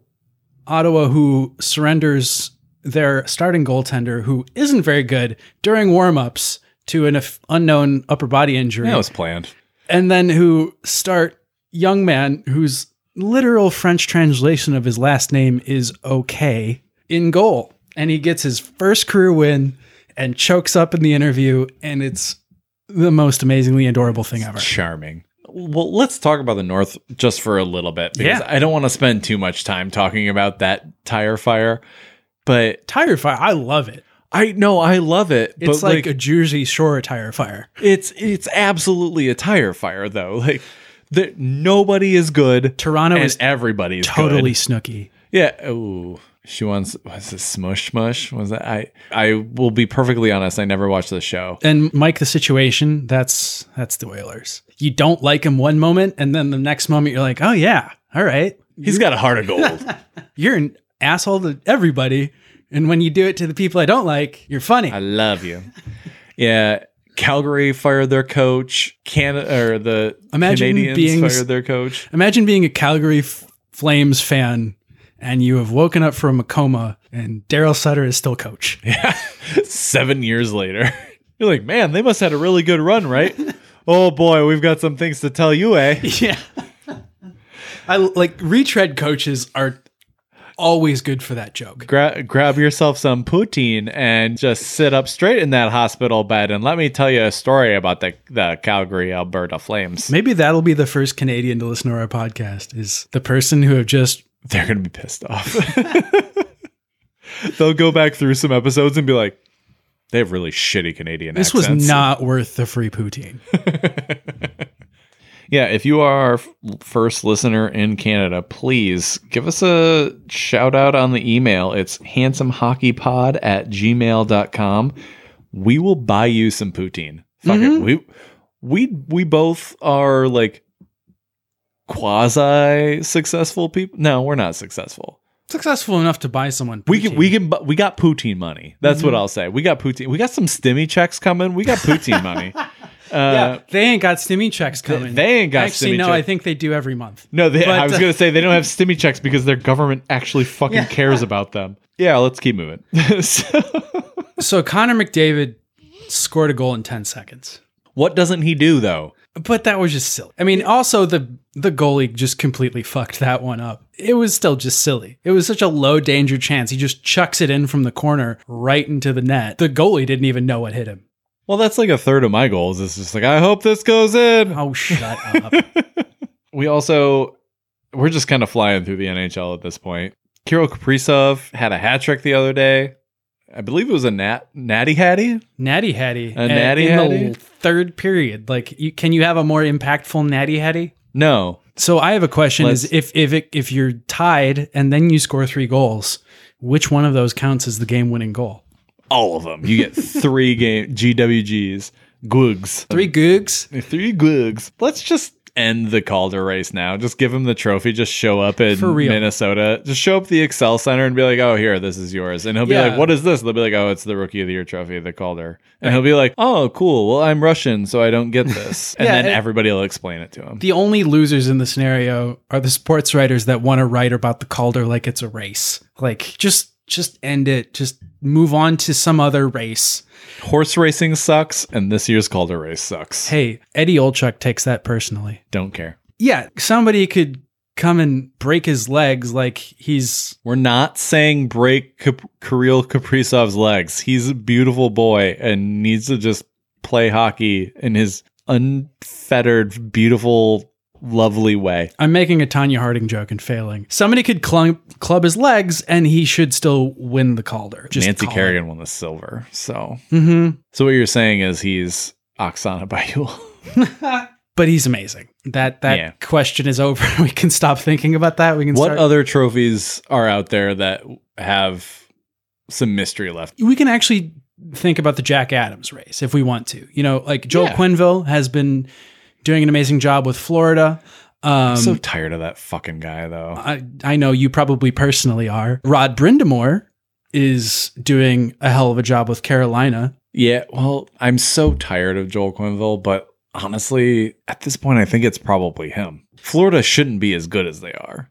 Speaker 4: Ottawa who surrenders their starting goaltender, who isn't very good during warmups to an unknown upper body injury,
Speaker 3: That was planned.
Speaker 4: and then who start young man whose literal French translation of his last name is okay in goal, and he gets his first career win and chokes up in the interview, and it's the most amazingly adorable thing ever.
Speaker 3: Charming. Well, let's talk about the North just for a little bit because
Speaker 4: Yeah.
Speaker 3: I don't want to spend too much time talking about that tire fire. But
Speaker 4: Tire fire, I love it.
Speaker 3: I know I love it.
Speaker 4: It's
Speaker 3: but
Speaker 4: like, a Jersey Shore tire fire.
Speaker 3: it's it's absolutely a tire fire though. Like the, nobody is good.
Speaker 4: Toronto is
Speaker 3: everybody's
Speaker 4: totally
Speaker 3: good.
Speaker 4: Snooki.
Speaker 3: Yeah. Ooh. She wants was it smush mush? Was that I I will be perfectly honest, I never watched the show.
Speaker 4: And Mike, the situation, that's that's the Oilers. You don't like him one moment, and then the next moment you're like, oh yeah, all right.
Speaker 3: He's got a heart of gold.
Speaker 4: You're an asshole to everybody. And when you do it to the people I don't like, you're funny.
Speaker 3: I love you. Yeah. Calgary fired their coach. Canada or the
Speaker 4: Imagine
Speaker 3: Canadians
Speaker 4: being-
Speaker 3: fired their coach.
Speaker 4: Imagine being a Calgary F- Flames fan and you have woken up from a coma and Darryl Sutter is still coach. Yeah.
Speaker 3: Seven years later. You're like, man, they must have had a really good run, right? oh boy, we've got some things to tell you, eh?
Speaker 4: yeah. I like retread coaches are always good for that joke.
Speaker 3: Gra- grab yourself some poutine and just sit up straight in that hospital bed and let me tell you a story about the, the Calgary, Alberta Flames.
Speaker 4: Maybe that'll be the first Canadian to listen to our podcast is the person who have just
Speaker 3: They're going to be pissed off. They'll go back through some episodes and be like, they have really shitty Canadian
Speaker 4: this
Speaker 3: accents.
Speaker 4: was not worth the free poutine.
Speaker 3: Yeah, if you are our first listener in Canada, please give us a shout out on the email. It's handsomehockeypod at gmail.com. We will buy you some poutine. Fuck it. We we we both are like quasi successful people. No, we're not successful.
Speaker 4: successful enough to buy someone.
Speaker 3: We can we can we got poutine money. That's
Speaker 4: Mm-hmm.
Speaker 3: what I'll say. We got poutine. We got some stimmy checks coming. We got poutine money. Uh,
Speaker 4: yeah, they ain't got stimmy checks coming.
Speaker 3: they ain't got stimmy.
Speaker 4: Actually,
Speaker 3: stimmy
Speaker 4: no, I think they do every month.
Speaker 3: No, they, I was
Speaker 4: uh,
Speaker 3: gonna say they don't have stimmy checks because their government actually fucking cares about them. Yeah, let's keep moving. So-
Speaker 4: So Connor McDavid scored a goal in 10 seconds.
Speaker 3: what doesn't he do though?
Speaker 4: But that was just silly. I mean, also the the goalie just completely fucked that one up. It was still just silly. It was such a low danger chance. He just chucks it in from the corner right into the net. The goalie didn't even know what hit him.
Speaker 3: Well, that's like a third of my goals. It's just like I hope this goes in.
Speaker 4: Oh, shut up.
Speaker 3: We also we're just kind of flying through the NHL at this point. Kirill Kaprizov had a hat trick the other day. I believe it was a nat natty hattie.
Speaker 4: Natty Hattie.
Speaker 3: A natty
Speaker 4: in
Speaker 3: hattie?
Speaker 4: the third period. Like, you, can you have a more impactful Natty Hattie?
Speaker 3: No,
Speaker 4: So I have a question:
Speaker 3: Let's-
Speaker 4: Is if if it, if you're tied and then you score three goals, which one of those counts as the game-winning goal?
Speaker 3: All of them. You get three game GWGs, Googs,
Speaker 4: Three googs.
Speaker 3: three Googs. Let's just end the Calder race now. Just give him the trophy. Just show up in
Speaker 4: For real.
Speaker 3: Minnesota. Just show up the Xcel Center and be like, "Oh, here, this is yours." And he'll be
Speaker 4: Yeah.
Speaker 3: like, "What is this?" They'll be like, "Oh, it's the Rookie of the Year trophy, the Calder." And he'll be like, "Oh, cool. Well, I'm Russian, so I don't get this." And
Speaker 4: Yeah,
Speaker 3: then
Speaker 4: and-
Speaker 3: everybody will explain it to him.
Speaker 4: The only losers in the scenario are the sports writers that want to write about the Calder like it's a race. Like just just end it. Just move on to some other race.
Speaker 3: Horse racing sucks, and this year's Calder race sucks.
Speaker 4: Hey, Eddie Olczyk takes that personally.
Speaker 3: Don't care.
Speaker 4: Yeah, somebody could come and break his legs like he's
Speaker 3: We're not saying break Cap- Kirill Kaprizov's legs. He's a beautiful boy and needs to just play hockey in his unfettered, beautiful, lovely way.
Speaker 4: I'm making a Tonya Harding joke and failing. Somebody could clump, club his legs and he should still win the Calder. Just
Speaker 3: Nancy Kerrigan won the silver. So,
Speaker 4: it. Mhm.
Speaker 3: so what you're saying is he's Oksana Bayul.
Speaker 4: But he's amazing. That that
Speaker 3: Yeah.
Speaker 4: question is over. we can stop thinking about that. We can
Speaker 3: what
Speaker 4: start.
Speaker 3: other trophies are out there that have some mystery left?
Speaker 4: we can actually think about the Jack Adams race if we want to. You know, like Joel
Speaker 3: Yeah.
Speaker 4: Quenneville has been doing an amazing job with Florida. Um,
Speaker 3: I'm so tired of that fucking guy, though.
Speaker 4: I, I know you probably personally are. Rod Brind'Amour is doing a hell of a job with Carolina.
Speaker 3: Yeah, well, I'm so tired of Joel Quenneville, but honestly, at this point, I think it's probably him. Florida shouldn't be as good as they are.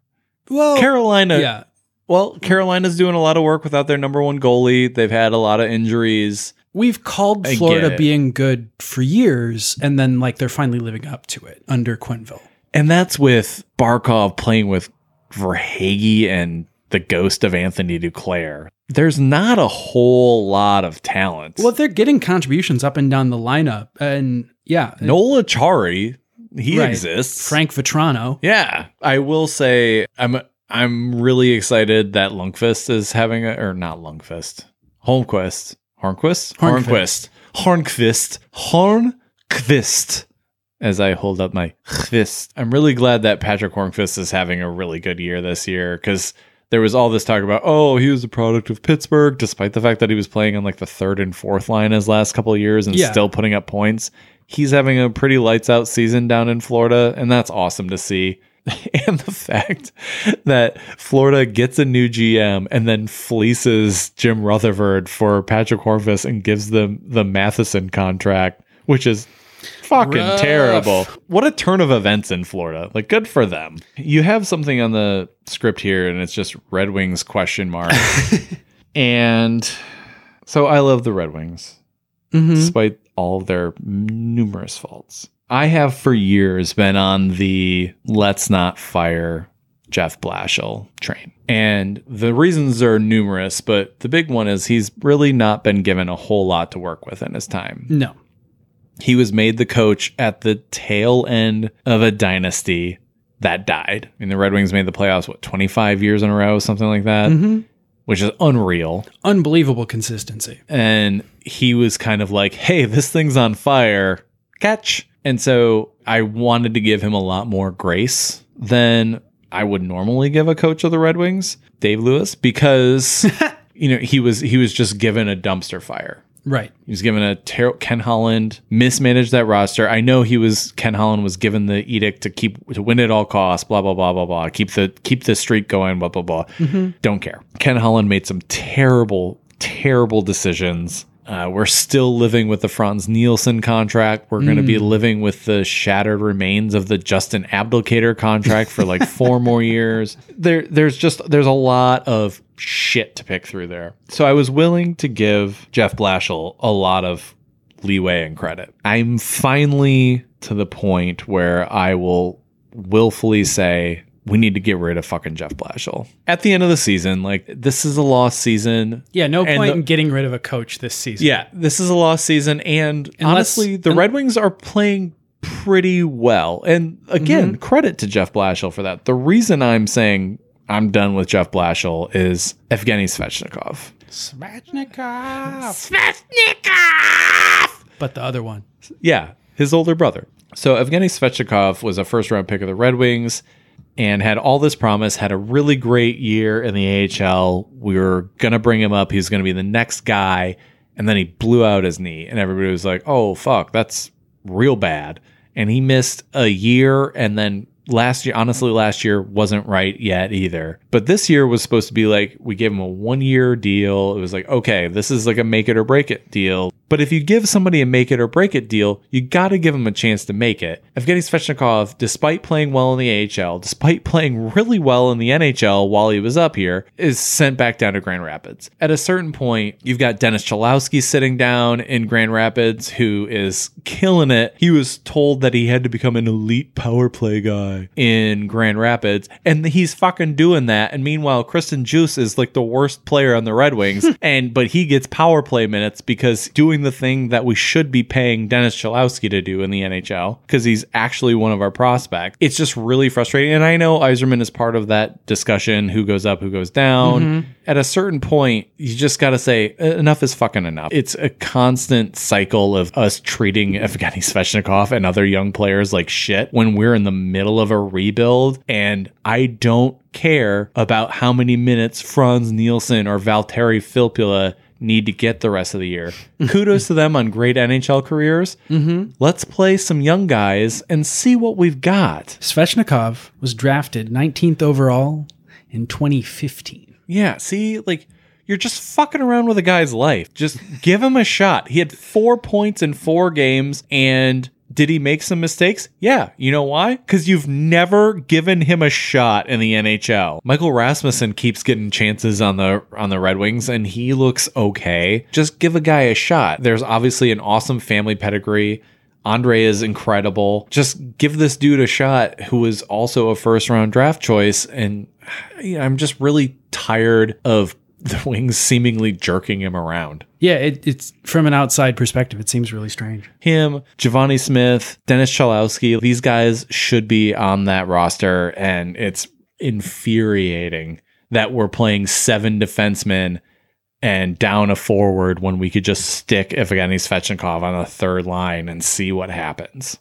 Speaker 4: Well,
Speaker 3: Carolina,
Speaker 4: yeah,
Speaker 3: well, Carolina's doing a lot of work without their number one goalie. They've had a lot of injuries.
Speaker 4: We've called
Speaker 3: I
Speaker 4: Florida being good for years, and then like they're finally living up to it under Quenneville.
Speaker 3: And that's with Barkov playing with Verhaeghe and the ghost of Anthony Duclair. There's not a whole lot of talent.
Speaker 4: Well, they're getting contributions up and down the lineup, and yeah,
Speaker 3: Noel Acciari, he
Speaker 4: Right.
Speaker 3: exists.
Speaker 4: Frank Vatrano.
Speaker 3: Yeah, I will say I'm I'm really excited that Lundqvist is having a or not Lundqvist, Holmquist, Hornquist,
Speaker 4: Hornqvist.
Speaker 3: Hornquist, Hornquist, Hornquist. As I hold up my fist, I'm really glad that Patric Hornqvist is having a really good year this year because there was all this talk about oh he was a product of Pittsburgh, despite the fact that he was playing on like the third and fourth line his last couple of years and
Speaker 4: Yeah.
Speaker 3: still putting up points. He's having a pretty lights out season down in Florida, and that's awesome to see. and the fact that Florida gets a new GM and then fleeces Jim Rutherford for Patric Hornqvist and gives them the Matheson contract, which is fucking
Speaker 4: Rough.
Speaker 3: terrible. What a turn of events in Florida. Like good for them. You have something on the script here and it's just Red Wings question mark. and so I love the Red Wings
Speaker 4: Mhm.
Speaker 3: despite all of their numerous faults. I have for years been on the let's not fire Jeff Blashill train. And the reasons are numerous, but the big one is he's really not been given a whole lot to work with in his time.
Speaker 4: No,
Speaker 3: He was made the coach at the tail end of a dynasty that died. I mean, the Red Wings made the playoffs, what, 25 years in a row, something like that,
Speaker 4: Mhm.
Speaker 3: which is unreal
Speaker 4: unbelievable consistency.
Speaker 3: and he was kind of like, "Hey, this thing's on fire, catch!" And so I wanted to give him a lot more grace than I would normally give a coach of the Red Wings, Dave Lewis, because you know he was he was just given a dumpster fire.
Speaker 4: Right.
Speaker 3: He was given a ter- Ken Holland mismanaged that roster. I know he was Ken Holland was given the edict to keep to win at all costs. Blah blah blah blah blah. Keep the keep the streak going. Blah blah blah. Mm-hmm. Don't care. Ken Holland made some terrible terrible decisions. Uh, we're still living with the Frans Nielsen contract. We're going to be living with the shattered remains of the Justin Abdelkader contract for like four more years. There, there's just there's a lot of shit to pick through there. So I was willing to give Jeff Blashill a lot of leeway and credit. I'm finally to the point where I will willfully say we need to get rid of fucking Jeff Blashill at the end of the season. Like this is a lost season.
Speaker 4: Yeah, no point
Speaker 3: the-
Speaker 4: in getting rid of a coach this season.
Speaker 3: Yeah, this is a lost season, and
Speaker 4: Unless-
Speaker 3: honestly, the
Speaker 4: un-
Speaker 3: Red Wings are playing pretty well. And again, mm-hmm. credit to Jeff Blashill for that. The reason I'm saying I'm done with Jeff Blashill is Evgeny Svechnikov.
Speaker 4: Svechnikov. Svechnikov. But the other one.
Speaker 3: Yeah, his older brother. So Evgeny Svechnikov was a first round pick of the Red Wings and had all this promise, had a really great year in the AHL. We were going to bring him up. He was going to be the next guy. And then he blew out his knee, and everybody was like, oh, fuck, that's real bad. And he missed a year and then last year honestly last year wasn't right yet either but this year was supposed to be like we gave him a one year deal it was like okay this is like a make it or break it deal but if you give somebody a make it or break it deal you got to give them a chance to make it. Evgeny svechnikov despite playing well in the ahl despite playing really well in the nhl while he was up here is sent back down to grand rapids. At a certain point you've got dennis cholowski sitting down in grand rapids who is killing it. He was told that he had to become an elite power play guy in Grand Rapids, and he's fucking doing that. And meanwhile, Christian Djoos is like the worst player on the Red Wings, and but he gets power play minutes because doing the thing that we should be paying Dennis Cholowski to do in the NHL because he's actually one of our prospects. It's just really frustrating. And I know Yzerman is part of that discussion: who goes up, who goes down. Mm-hmm. At a certain point, you just got to say enough is fucking enough. It's a constant cycle of us treating Evgeny Svechnikov and other young players like shit when we're in the middle of a rebuild. And I don't care about how many minutes Frans Nielsen or Valtteri Filppula need to get the rest of the year. Kudos to them on great NHL careers. Mm-hmm. Let's play some young guys and see what we've got.
Speaker 4: Svechnikov was drafted 19th overall in 2015.
Speaker 3: Yeah, see, like you're just fucking around with a guy's life. Just give him a shot. He had four points in four games, and did he make some mistakes? Yeah. You know why? Because you've never given him a shot in the NHL. Michael Rasmussen keeps getting chances on the on the Red Wings, and he looks okay. Just give a guy a shot. There's obviously an awesome family pedigree. Andre is incredible. Just give this dude a shot who is also a first round draft choice. And I'm just really tired of the Wings seemingly jerking him around.
Speaker 4: Yeah, it, it's from an outside perspective, it seems really strange.
Speaker 3: Him, Givani Smith, Dennis Cholowski, these guys should be on that roster. And it's infuriating that we're playing seven defensemen and down a forward when we could just stick Evgeny Svechnikov on the third line and see what happens.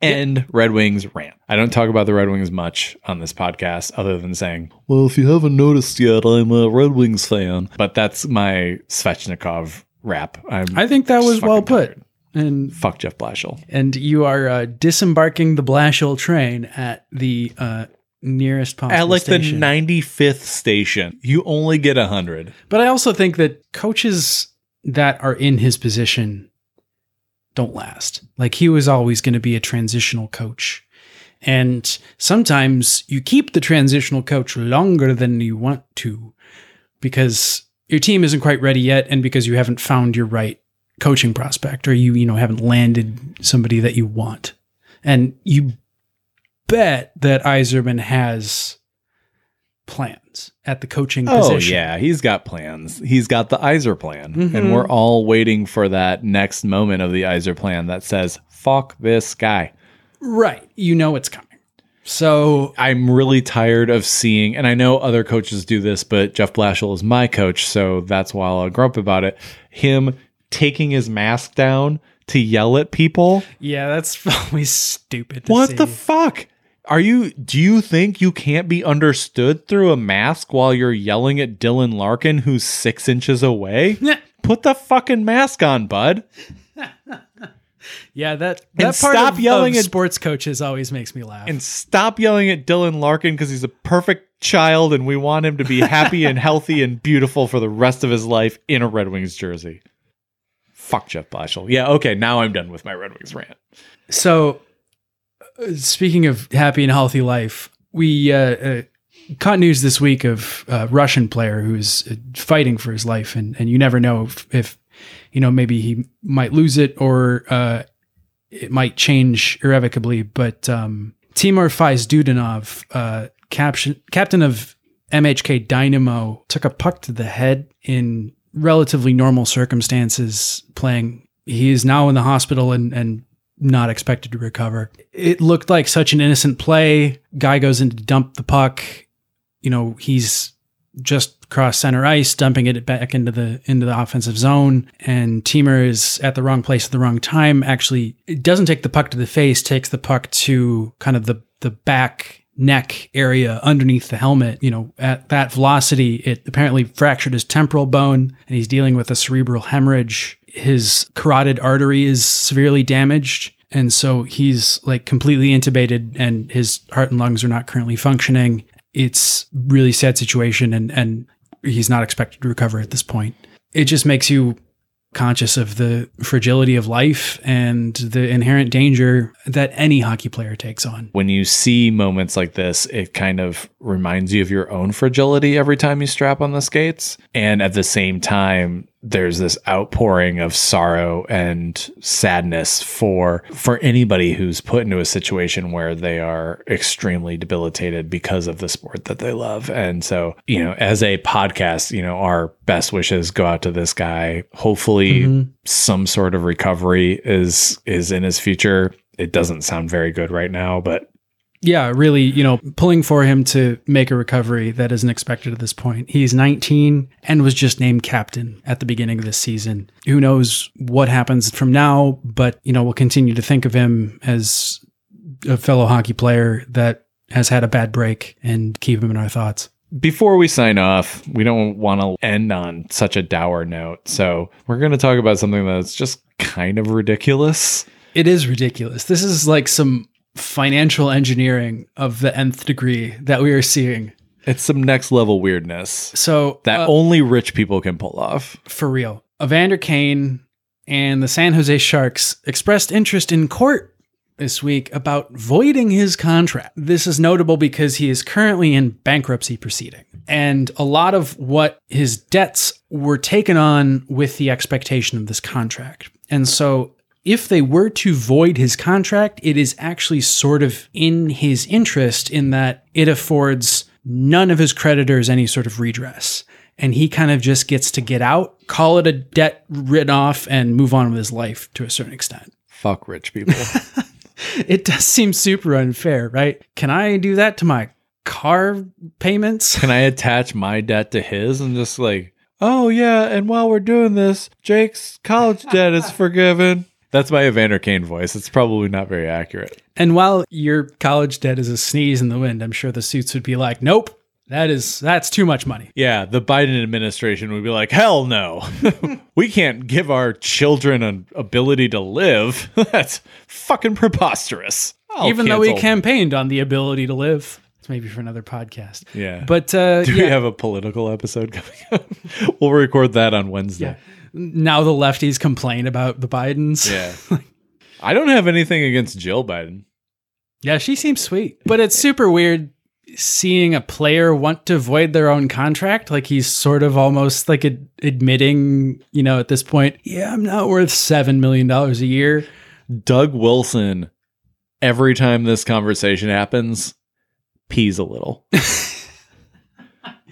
Speaker 3: And Red Wings rant. I don't talk about the Red Wings much on this podcast other than saying, well, if you haven't noticed yet, I'm a Red Wings fan. But that's my Svechnikov rap. I'm
Speaker 4: I think that was well put.
Speaker 3: tired.
Speaker 4: And
Speaker 3: Fuck Jeff Blashill.
Speaker 4: and you are uh, disembarking the Blashill train at the uh, nearest possible
Speaker 3: At like
Speaker 4: station.
Speaker 3: the 95th station, you only get 100.
Speaker 4: But I also think that coaches that are in his position don't last. Like he was always going to be a transitional coach. And sometimes you keep the transitional coach longer than you want to because your team isn't quite ready yet and because you haven't found your right coaching prospect or you you know haven't landed somebody that you want. And you bet that Yzerman has plans at the coaching position.
Speaker 3: Oh,
Speaker 4: position.
Speaker 3: yeah. He's got plans. He's got the Iser plan.
Speaker 4: Mhm.
Speaker 3: And we're all waiting for that next moment of the Iser plan that says, fuck this guy.
Speaker 4: Right. You know it's coming. So
Speaker 3: I'm really tired of seeing, and I know other coaches do this, but Jeff Blashill is my coach, so that's why I'll grow up about it. Him taking his mask down to yell at people.
Speaker 4: yeah, that's always stupid. To
Speaker 3: What
Speaker 4: see.
Speaker 3: the fuck? Are you do you think you can't be understood through a mask while you're yelling at Dylan Larkin who's six inches away? Put the fucking mask on, bud.
Speaker 4: Yeah, that
Speaker 3: And
Speaker 4: that part
Speaker 3: stop
Speaker 4: of,
Speaker 3: yelling
Speaker 4: of
Speaker 3: at-
Speaker 4: sports coaches always makes me laugh.
Speaker 3: And stop yelling at Dylan Larkin because he's a perfect child and we want him to be happy and healthy and beautiful for the rest of his life in a Red Wings jersey. Fuck Jeff Blashill. Yeah, okay, now I'm done with my Red Wings rant.
Speaker 4: So, speaking of happy and healthy life, we uh, uh, caught news this week of a Russian player who's uh, fighting for his life, and, and you never know if, if you know maybe he might lose it or uh, it might change irrevocably. But um, Timur Faizutdinov, uh, caption, captain of MHK Dynamo, took a puck to the head in relatively normal circumstances playing. He is now in the hospital and, and not expected to recover. It looked like such an innocent play. Guy goes in to dump the puck. You know, he's just cross center ice, dumping it back into the into the offensive zone, and Timur is at the wrong place at the wrong time. Actually, it doesn't take the puck to the face, takes the puck to kind of the the back neck area underneath the helmet. You know, at that velocity, it apparently fractured his temporal bone, and he's dealing with a cerebral hemorrhage. His carotid artery is severely damaged. And so he's like completely intubated and his heart and lungs are not currently functioning. It's really sad situation and, and he's not expected to recover at this point. It just makes you conscious of the fragility of life and the inherent danger that any hockey player takes on.
Speaker 3: When you see moments like this, it kind of reminds you of your own fragility every time you strap on the skates. And at the same time, there's this outpouring of sorrow and sadness for for anybody who's put into a situation where they are extremely debilitated because of the sport that they love. And so, you know, as a podcast, you know, our best wishes go out to this guy. Hopefully mm-hmm. some sort of recovery is is in his future. It doesn't sound very good right now, but
Speaker 4: Yeah, really, you know, pulling for him to make a recovery that isn't expected at this point. He's 19 and was just named captain at the beginning of this season. Who knows what happens from now, but, you know, we'll continue to think of him as a fellow hockey player that has had a bad break and keep him in our thoughts.
Speaker 3: before we sign off, we don't want to end on such a dour note. So we're going to talk about something that's just kind of ridiculous.
Speaker 4: It is ridiculous. This is like some financial engineering of the nth degree that we are seeing.
Speaker 3: It's some next level weirdness
Speaker 4: So,
Speaker 3: that
Speaker 4: uh,
Speaker 3: only rich people can pull off.
Speaker 4: for real. Evander Kane and the San Jose Sharks expressed interest in court this week about voiding his contract. This is notable because he is currently in bankruptcy proceeding. And a lot of what his debts were taken on with the expectation of this contract. And so if they were to void his contract, it is actually sort of in his interest in that it affords none of his creditors any sort of redress. And he kind of just gets to get out, call it a debt written off, and move on with his life to a certain extent.
Speaker 3: Fuck rich people.
Speaker 4: It does seem super unfair, right? Can I do that to my car payments?
Speaker 3: can I attach my debt to his and just like, oh yeah, and while we're doing this, Jake's college debt is forgiven. That's my Evander Kane voice. It's probably not very accurate.
Speaker 4: And while your college debt is a sneeze in the wind, I'm sure the suits would be like, nope, that is that's too much money.
Speaker 3: Yeah, the Biden administration would be like, hell no. we can't give our children an ability to live. That's fucking preposterous. I'll
Speaker 4: Even though we campaigned on the ability to live. It's maybe for another podcast.
Speaker 3: Yeah.
Speaker 4: But uh,
Speaker 3: do
Speaker 4: yeah,
Speaker 3: we have a political episode coming up? we'll record that on Wednesday.
Speaker 4: Now the lefties complain about the Bidens.
Speaker 3: Yeah. I don't have anything against Jill Biden.
Speaker 4: Yeah, she seems sweet. But it's super weird seeing a player want to void their own contract. Like he's sort of almost like ad- admitting, you know, at this point, yeah, I'm not worth $7 million a year.
Speaker 3: Doug Wilson, every time this conversation happens, pees a little.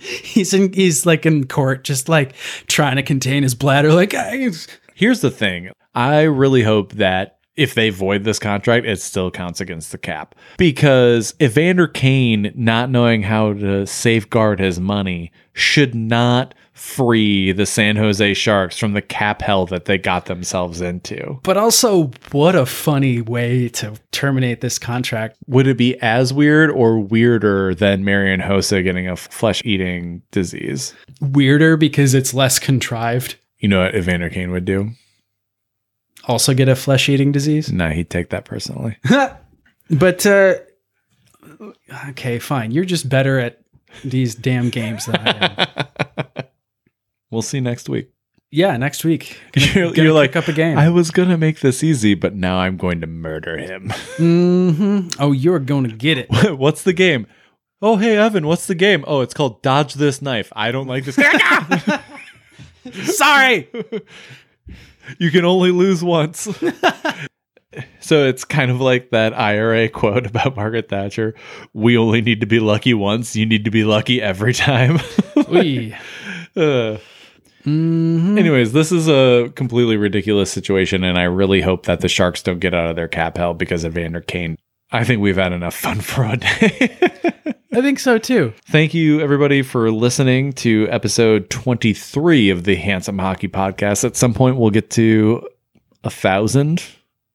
Speaker 4: He's in, he's like in court, just like trying to contain his bladder. Like,
Speaker 3: Here's the thing. I really hope that if they void this contract, it still counts against the cap. Because Evander Kane not knowing how to safeguard his money should not free the San Jose Sharks from the cap hell that they got themselves into.
Speaker 4: but also, what a funny way to terminate this contract.
Speaker 3: Would it be as weird or weirder than Marian Hossa getting a flesh eating disease?
Speaker 4: Weirder because it's less contrived.
Speaker 3: You know what Evander Kane would do?
Speaker 4: Also get a flesh eating disease.
Speaker 3: No, he'd take that personally.
Speaker 4: but uh, okay, fine. You're just better at these damn games than I am.
Speaker 3: we'll see next week.
Speaker 4: yeah, next week.
Speaker 3: You're,
Speaker 4: Gonna
Speaker 3: you're like,
Speaker 4: up a game.
Speaker 3: I was gonna make this easy, but now I'm going to murder him.
Speaker 4: hmm Oh, you're going to get it.
Speaker 3: what's the game? Oh, hey Evan, what's the game? Oh, it's called Dodge This Knife. I don't like this.
Speaker 4: Sorry.
Speaker 3: you can only lose once. so it's kind of like that IRA quote about Margaret Thatcher. We only need to be lucky once. You need to be lucky every time.
Speaker 4: Oy.
Speaker 3: Uh,
Speaker 4: Mhm.
Speaker 3: anyways, this is a completely ridiculous situation, and I really hope that the Sharks don't get out of their cap hell because of Vander Kane. I think we've had enough fun for a day.
Speaker 4: I think so too.
Speaker 3: Thank you, everybody, for listening to episode 23 of the Handsome Hockey Podcast. At some point, we'll get to a thousand,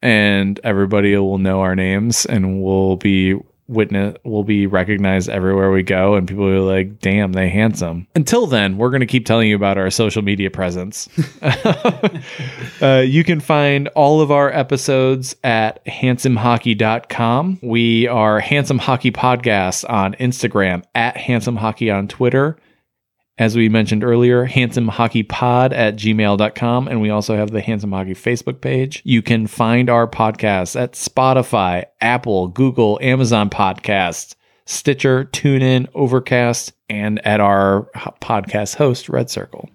Speaker 3: and everybody will know our names, and we'll be witness, we'll be recognized everywhere we go, and people will be like, "Damn, they handsome." Until then, we're going to keep telling you about our social media presence. uh, you can find all of our episodes at handsomehockey.com. We are Handsome Hockey Podcast on Instagram, at Handsome Hockey on Twitter. As we mentioned earlier, Handsome Hockey Pod at gmail.com. And we also have the Handsome Hockey Facebook page. You can find our podcasts at Spotify, Apple, Google, Amazon Podcasts, Stitcher, TuneIn, Overcast, and at our podcast host, Red Circle.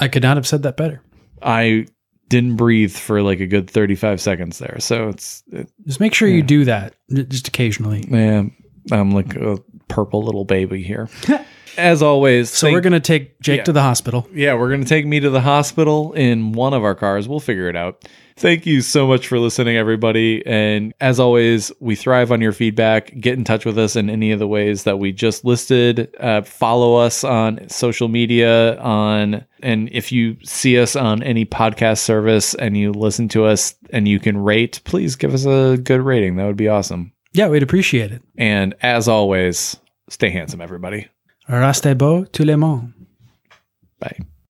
Speaker 4: I could not have said that better.
Speaker 3: I didn't breathe for like a good 35 seconds there. So it's, it,
Speaker 4: Just make sure you do that just occasionally.
Speaker 3: yeah, I'm like a purple little baby here. As always,
Speaker 4: So we're going to take Jake
Speaker 3: Yeah.
Speaker 4: to the hospital.
Speaker 3: yeah, we're going to take me to the hospital in one of our cars. We'll figure it out. Thank you so much for listening, everybody. And as always, we thrive on your feedback. Get in touch with us in any of the ways that we just listed. Uh, follow us on social media. On and if you see us on any podcast service and you listen to us and you can rate, please give us a good rating. That would be awesome.
Speaker 4: Yeah, we'd appreciate it.
Speaker 3: And as always, stay handsome, everybody.
Speaker 4: Restez beau tout le monde.
Speaker 3: Bye.